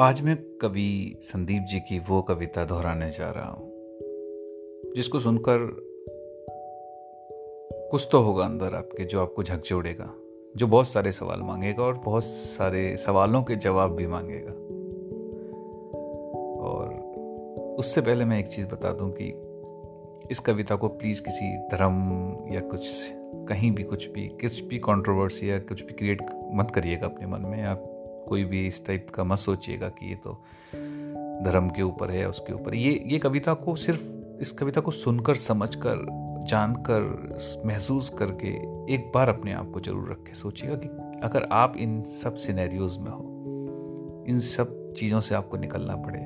आज मैं कवि संदीप जी की वो कविता दोहराने जा रहा हूँ, जिसको सुनकर कुछ तो होगा अंदर आपके, जो आपको झकझोड़ेगा जो बहुत सारे सवाल मांगेगा और बहुत सारे सवालों के जवाब भी मांगेगा। और उससे पहले मैं एक चीज़ बता दूँ कि इस कविता को प्लीज़ किसी धर्म या कुछ, कहीं भी कुछ भी कुछ भी कंट्रोवर्सी या कुछ भी क्रिएट मत करिएगा अपने मन में। आप कोई भी इस टाइप का मत सोचिएगा कि ये तो धर्म के ऊपर है, उसके ऊपर। ये ये कविता को सिर्फ़, इस कविता को सुनकर, समझकर, जानकर, महसूस करके एक बार अपने आप को ज़रूर रखे। सोचिएगा कि अगर आप इन सब सिनेरियोज में हो, इन सब चीज़ों से आपको निकलना पड़े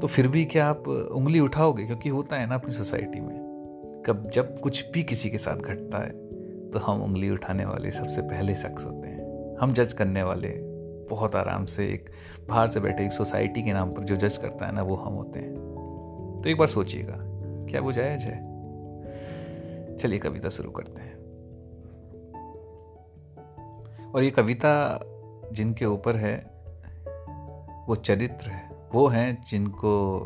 तो फिर भी क्या आप उंगली उठाओगे? क्योंकि होता है ना अपनी सोसाइटी में, कब जब कुछ भी किसी के साथ घटता है तो हम उंगली उठाने वाले सबसे पहले शख्स होते हैं। हम जज करने वाले बहुत आराम से एक बाहर से बैठे एक सोसाइटी के नाम पर जो जज करता है ना, वो हम होते हैं। तो एक बार सोचिएगा, क्या वो जायज़ है? चलिए कविता शुरू करते हैं। और ये कविता जिनके ऊपर है, वो चरित्र है। वो हैं जिनको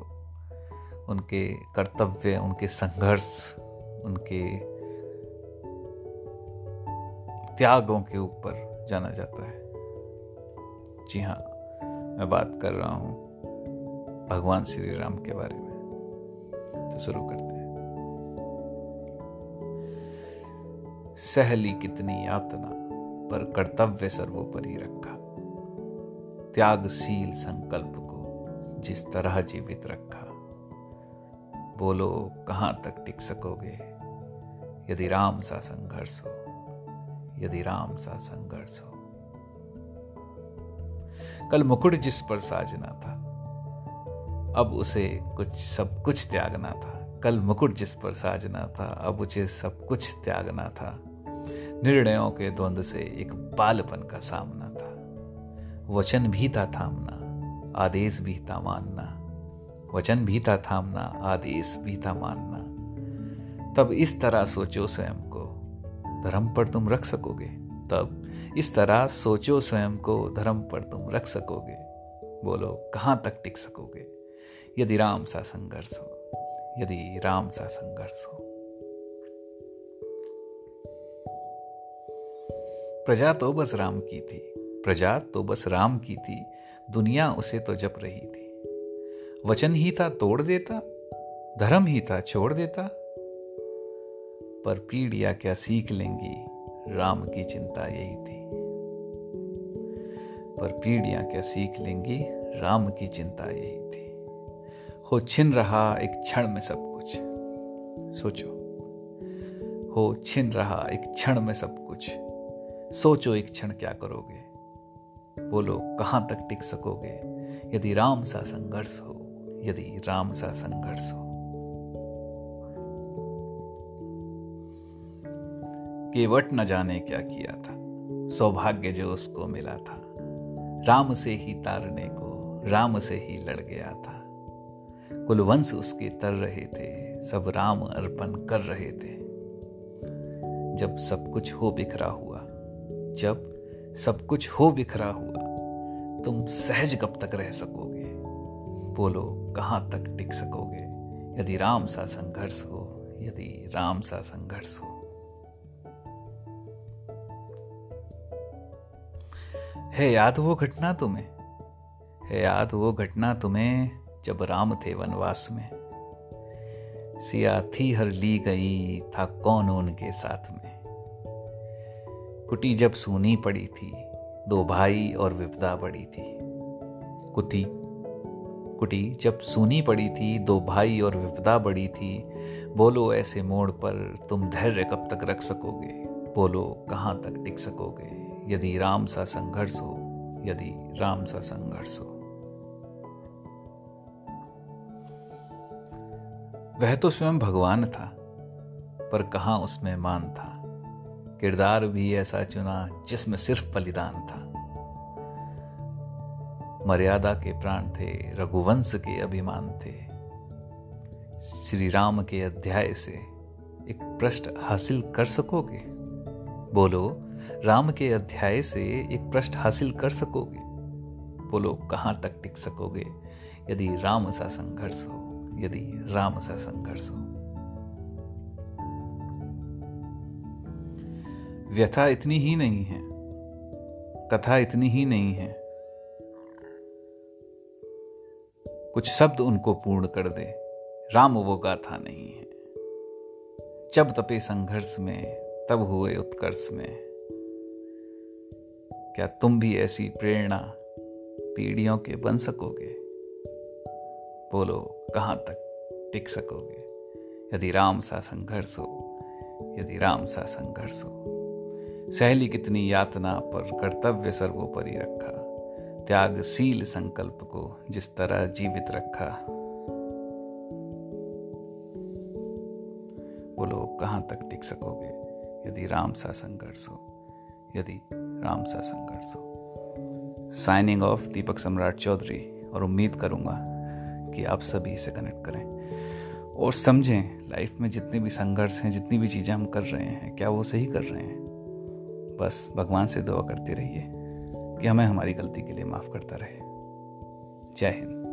उनके कर्तव्य, उनके संघर्ष, उनके त्यागों के ऊपर जाना जाता है। जी हाँ मैं बात कर रहा हूँ भगवान श्री राम के बारे में। तो शुरू करते हैं। सहली कितनी यातना पर कर्तव्य सर्वोपरि रखा। त्यागशील संकल्प को जिस तरह जीवित रखा। बोलो, कहाँ तक टिक सकोगे? यदि राम सा संघर्ष हो यदि राम सा संघर्ष हो। कल मुकुट जिस पर साजना था, अब उसे कुछ, सब कुछ त्यागना था। कल मुकुट जिस पर साजना था, अब उसे सब कुछ त्यागना था। निर्णयों के द्वंद से एक बालपन का सामना था। वचन भी था थामना, आदेश भी था मानना। वचन भी था थामना, आदेश भी था मानना। तब इस तरह सोचो स्वयं को धर्म पर तुम रख सकोगे। तब इस तरह सोचो स्वयं को धर्म पर तुम रख सकोगे। बोलो, कहाँ तक टिक सकोगे? यदि राम सा संघर्ष हो, यदि राम सा संघर्ष हो। प्रजा तो बस राम की थी, प्रजा तो बस राम की थी, दुनिया उसे तो जप रही थी। वचन ही था तोड़ देता, धर्म ही था छोड़ देता पर पीढ़िया क्या सीख लेंगी? राम की चिंता यही थी। पर पीढ़ियाँ क्या सीख लेंगी? राम की चिंता यही थी। हो छिन रहा एक क्षण में सब कुछ। सोचो। हो छिन रहा एक क्षण में सब कुछ। सोचो एक क्षण क्या करोगे? बोलो, कहाँ तक टिक सकोगे? यदि राम सा संघर्ष हो, यदि राम सा संघर्ष हो। केवट न जाने क्या किया था। सौभाग्य जो उसको मिला था। राम से ही तारने को, राम से ही लड़ गया था। कुलवंश उसके तर रहे थे, सब राम अर्पण कर रहे थे। जब सब कुछ हो बिखरा हुआ, जब सब कुछ हो बिखरा हुआ, तुम सहज कब तक रह सकोगे? बोलो, कहाँ तक टिक सकोगे? यदि राम सा संघर्ष हो, यदि राम सा संघर्ष हो। है याद वो घटना तुम्हें? है याद वो घटना तुम्हें जब राम थे वनवास में? सिया थी हर ली गई था कौन उनके साथ में? कुटी जब सूनी पड़ी थी, दो भाई और विपदा बड़ी थी। कुटी कुटी जब सूनी पड़ी थी, दो भाई और विपदा बड़ी थी, बोलो ऐसे मोड़ पर तुम धैर्य कब तक रख सकोगे? बोलो कहाँ तक टिक सकोगे? यदि राम सा संघर्ष हो, यदि राम सा संघर्ष हो। वह तो स्वयं भगवान था, पर कहा उसमें मान था? किरदार भी ऐसा चुना जिसमें सिर्फ़ बलिदान था। मर्यादा के प्राण थे, रघुवंश के अभिमान थे। श्री राम के अध्याय से एक प्रश्न हासिल कर सकोगे? बोलो राम के अध्याय से एक पृष्ठ हासिल कर सकोगे? बोलो कहाँ तक टिक सकोगे? यदि राम सा संघर्ष हो, यदि राम सा संघर्ष हो। व्यथा इतनी ही नहीं है। कथा इतनी ही नहीं है। कुछ शब्द उनको पूर्ण कर दे। राम वो गाथा नहीं है। जब तपे संघर्ष में, तब हुए उत्कर्ष में। क्या तुम भी ऐसी प्रेरणा पीढ़ियों के बन सकोगे? बोलो, कहाँ तक टिक सकोगे? यदि राम सा संघर्ष हो, यदि राम सा संघर्ष हो। सहली कितनी यातना पर कर्तव्य सर्वोपरि रखा। त्यागशील संकल्प को जिस तरह जीवित रखा। बोलो, कहाँ तक टिक सकोगे? यदि राम सा संघर्ष हो, यदि राम सा संघर्ष हो साइनिंग ऑफ़ दीपक सम्राट चौधरी, और उम्मीद करूँगा कि आप सभी इसे कनेक्ट करें। और समझें लाइफ में जितने भी संघर्ष हैं, जितनी भी चीज़ें हम कर रहे हैं, क्या वो सही कर रहे हैं? बस भगवान से दुआ करते रहिए कि हमें हमारी गलती के लिए माफ़ करता रहे। जय हिंद।